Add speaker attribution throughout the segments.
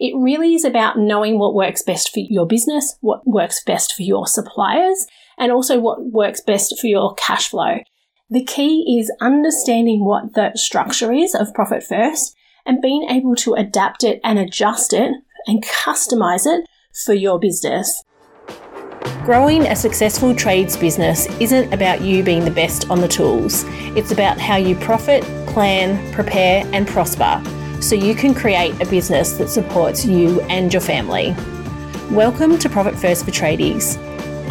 Speaker 1: It really is about knowing what works best for your business, what works best for your suppliers, and also what works best for your cash flow. The key is understanding what the structure is of Profit First and being able to adapt it and adjust it and customize it for your business. Growing a successful trades business isn't about you being the best on the tools. It's about how you profit, plan, prepare, and prosper so you can create a business that supports you and your family. Welcome to Profit First for Tradies.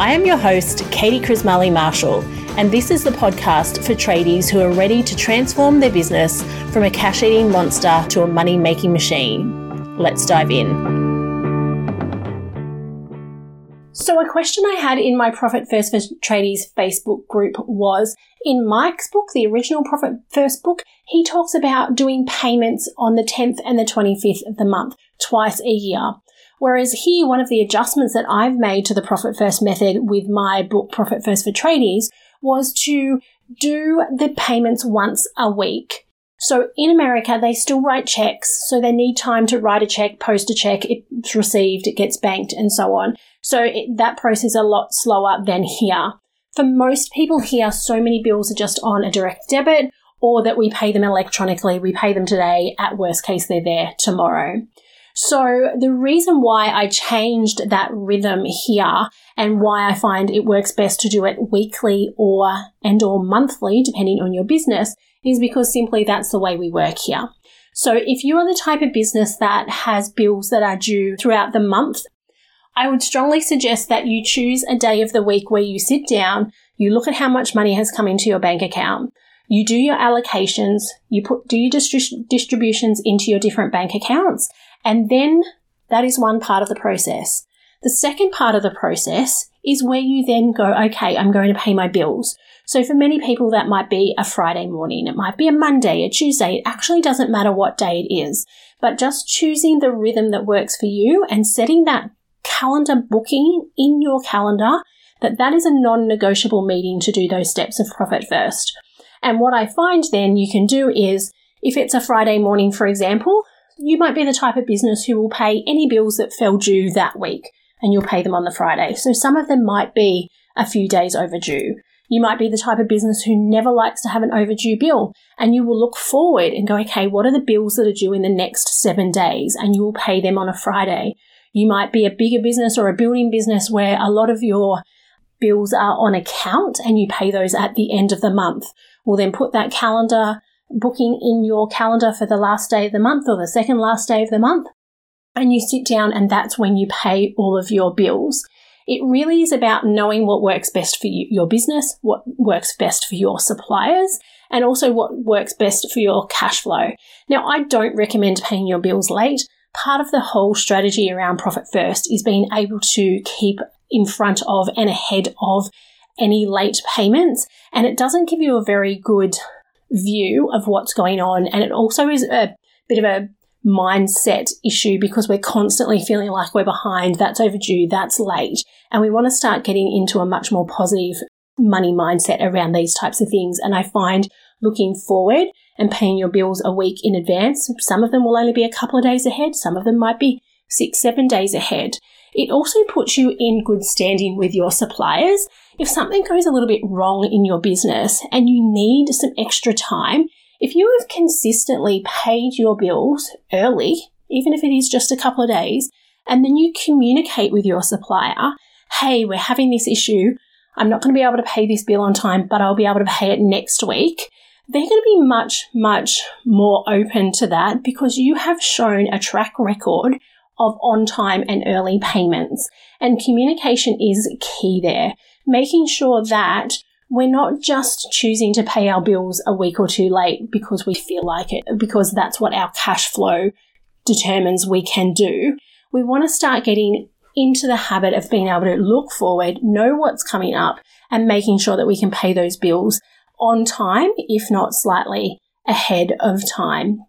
Speaker 1: I am your host, Katie Krismali Marshall, and this is the podcast for tradies who are ready to transform their business from a cash eating monster to a money making machine. Let's dive in. So, a question I had in my Profit First for Tradies Facebook group was in Mike's book, the original Profit First book, he talks about doing payments on the 10th and the 25th of the month, twice a year. Whereas here, one of the adjustments that I've made to the Profit First method with my book, Profit First for Tradies, was to do the payments once a week. So in America, they still write checks, so they need time to write a check, post a check, it's received, it gets banked, and so on. So it, that process is a lot slower than here. For most people here, so many bills are just on a direct debit or that we pay them electronically. We pay them today. At worst case, they're there tomorrow. So the reason why I changed that rhythm here and why I find it works best to do it weekly or and or monthly, depending on your business, is because simply that's the way we work here. So if you are the type of business that has bills that are due throughout the month, I would strongly suggest that you choose a day of the week where you sit down, you look at how much money has come into your bank account, you do your allocations, you put do your distri- distributions into your different bank accounts, and then that is one part of the process. The second part of the process is where you then go, okay, I'm going to pay my bills. So for many people, that might be a Friday morning. It might be a Monday, a Tuesday. It actually doesn't matter what day it is, but just choosing the rhythm that works for you and setting that calendar booking in your calendar that that is a non-negotiable meeting to do those steps of profit first. And what I find then you can do is if it's a Friday morning, for example, you might be the type of business who will pay any bills that fell due that week and you'll pay them on the Friday. So some of them might be a few days overdue. You might be the type of business who never likes to have an overdue bill and you will look forward and go, okay, what are the bills that are due in the next seven days? And you will pay them on a Friday. You might be a bigger business or a building business where a lot of your bills are on account and you pay those at the end of the month. We'll then put that calendar booking in your calendar for the last day of the month or the second last day of the month. And you sit down and that's when you pay all of your bills. It really is about knowing what works best for you, your business, what works best for your suppliers, and also what works best for your cash flow. Now, I don't recommend paying your bills late. Part of the whole strategy around Profit First is being able to keep in front of and ahead of any late payments. And it doesn't give you a very good view of what's going on. And it also is a bit of a mindset issue because we're constantly feeling like we're behind, that's overdue, that's late. And we want to start getting into a much more positive money mindset around these types of things. And I find looking forward and paying your bills a week in advance, some of them will only be a couple of days ahead, some of them might be six, seven days ahead. It also puts you in good standing with your suppliers. If something goes a little bit wrong in your business and you need some extra time, if you have consistently paid your bills early, even if it is just a couple of days, and then you communicate with your supplier, hey, we're having this issue. I'm not going to be able to pay this bill on time, but I'll be able to pay it next week. They're going to be much, much more open to that because you have shown a track record of on time and early payments. And communication is key there, making sure that we're not just choosing to pay our bills a week or two late because we feel like it, because that's what our cash flow determines we can do. We want to start getting into the habit of being able to look forward, know what's coming up, and making sure that we can pay those bills on time, if not slightly ahead of time.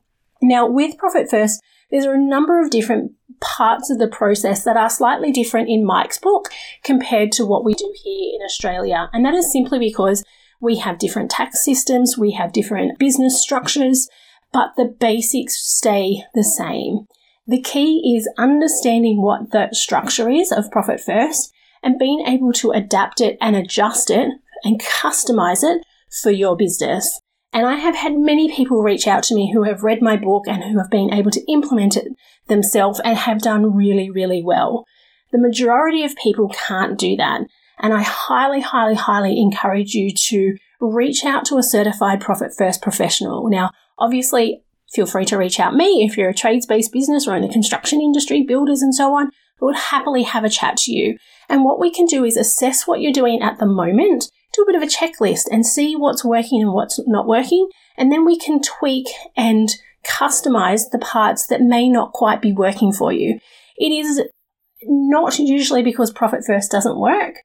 Speaker 1: Now, with Profit First, there's a number of different parts of the process that are slightly different in Mike's book compared to what we do here in Australia. And that is simply because we have different tax systems, we have different business structures, but the basics stay the same. The key is understanding what the structure is of Profit First and being able to adapt it and adjust it and customize it for your business. And I have had many people reach out to me who have read my book and who have been able to implement it themselves and have done really, really well. The majority of people can't do that. And I highly, highly, highly encourage you to reach out to a certified profit first professional. Now, obviously, feel free to reach out me if you're a trades based business or in the construction industry, builders and so on. I would happily have a chat to you. And what we can do is assess what you're doing at the moment, do a bit of a checklist and see what's working and what's not working. And then we can tweak and customize the parts that may not quite be working for you. It is not usually because Profit First doesn't work.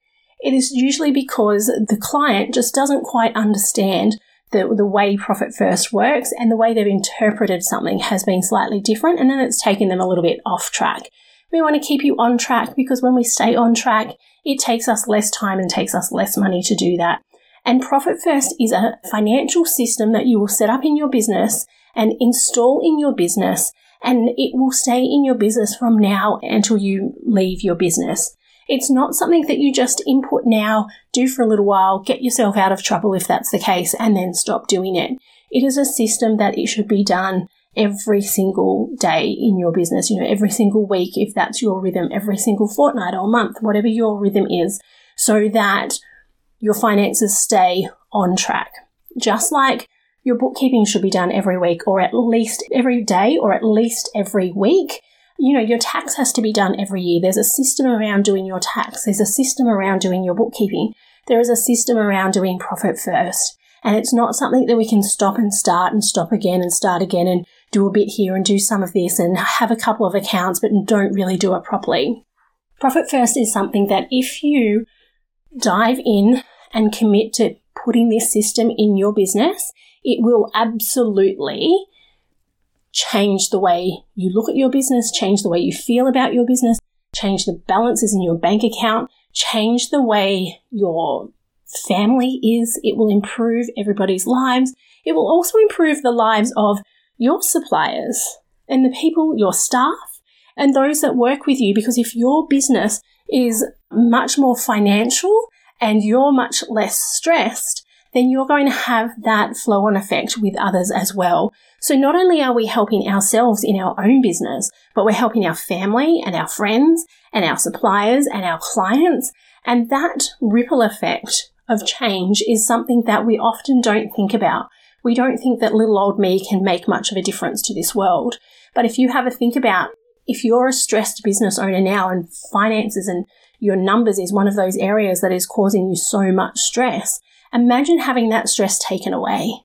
Speaker 1: It is usually because the client just doesn't quite understand the, the way Profit First works and the way they've interpreted something has been slightly different, and then it's taken them a little bit off track. We want to keep you on track because when we stay on track, it takes us less time and takes us less money to do that. And Profit First is a financial system that you will set up in your business and install in your business, and it will stay in your business from now until you leave your business. It's not something that you just input now, do for a little while, get yourself out of trouble if that's the case, and then stop doing it. It is a system that it should be done every single day in your business, you know, every single week, if that's your rhythm, every single fortnight or month, whatever your rhythm is, so that your finances stay on track. Just like your bookkeeping should be done every week or at least every day or at least every week you know, your tax has to be done every year. There's a system around doing your tax. There's a system around doing your bookkeeping. There is a system around doing profit first. And it's not something that we can stop and start and stop again and start again and do a bit here and do some of this and have a couple of accounts, but don't really do it properly. Profit first is something that if you dive in and commit to putting this system in your business, it will absolutely change the way you look at your business, change the way you feel about your business, change the balances in your bank account, change the way your family is. It will improve everybody's lives. It will also improve the lives of your suppliers and the people, your staff, and those that work with you. Because if your business is much more financial and you're much less stressed, then you're going to have that flow on effect with others as well. So not only are we helping ourselves in our own business, but we're helping our family and our friends and our suppliers and our clients. And that ripple effect of change is something that we often don't think about. We don't think that little old me can make much of a difference to this world. But if you have a think about if you're a stressed business owner now and finances and your numbers is one of those areas that is causing you so much stress, Imagine having that stress taken away.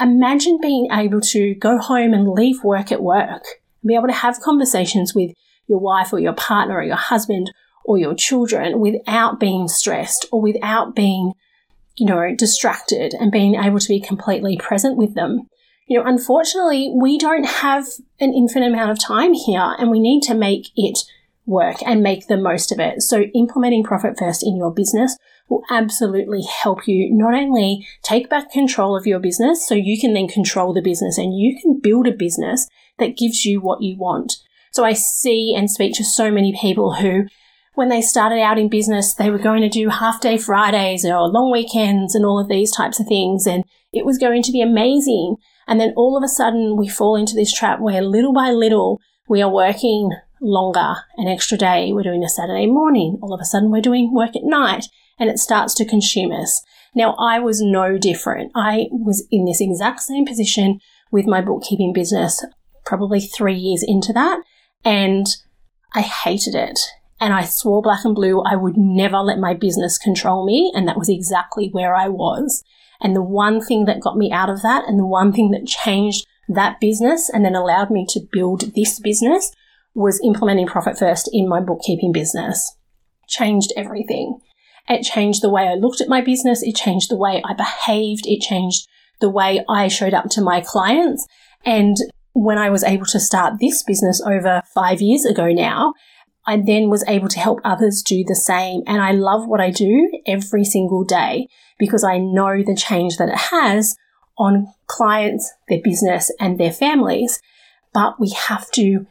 Speaker 1: Imagine being able to go home and leave work at work and be able to have conversations with your wife or your partner or your husband or your children without being stressed or without being, you know, distracted and being able to be completely present with them. You know, unfortunately, we don't have an infinite amount of time here and we need to make it work and make the most of it. So implementing profit first in your business will absolutely help you not only take back control of your business so you can then control the business and you can build a business that gives you what you want. So I see and speak to so many people who when they started out in business, they were going to do half day Fridays or long weekends and all of these types of things. And it was going to be amazing. And then all of a sudden we fall into this trap where little by little we are working longer, an extra day. We're doing a Saturday morning. All of a sudden we're doing work at night and it starts to consume us. Now, I was no different. I was in this exact same position with my bookkeeping business, probably three years into that, and I hated it. And I swore black and blue I would never let my business control me, and that was exactly where I was. And the one thing that got me out of that, and the one thing that changed that business and then allowed me to build this business was implementing Profit First in my bookkeeping business. Changed everything. It changed the way I looked at my business. It changed the way I behaved. It changed the way I showed up to my clients. And when I was able to start this business over five years ago now, I then was able to help others do the same. And I love what I do every single day because I know the change that it has on clients, their business, and their families. But we have to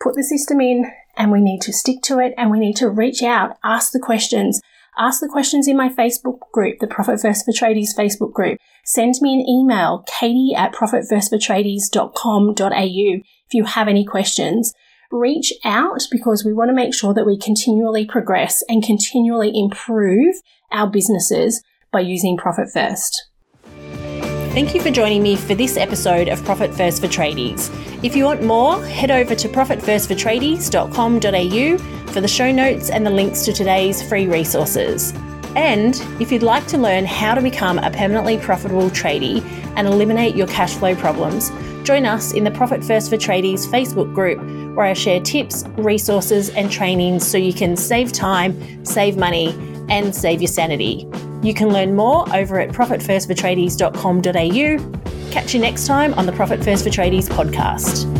Speaker 1: put the system in and we need to stick to it and we need to reach out, ask the questions. Ask the questions in my Facebook group, the Profit First for Tradies Facebook group. Send me an email, katie at profitfirstfortradies.com.au if you have any questions. Reach out because we want to make sure that we continually progress and continually improve our businesses by using Profit First. Thank you for joining me for this episode of Profit First for Tradies. If you want more, head over to profitfirstfortradies.com.au for the show notes and the links to today's free resources. And if you'd like to learn how to become a permanently profitable tradie and eliminate your cash flow problems, join us in the Profit First for Tradies Facebook group where I share tips, resources, and trainings so you can save time, save money, and save your sanity. You can learn more over at profitfirstfortradies.com.au. Catch you next time on the Profit First for podcast.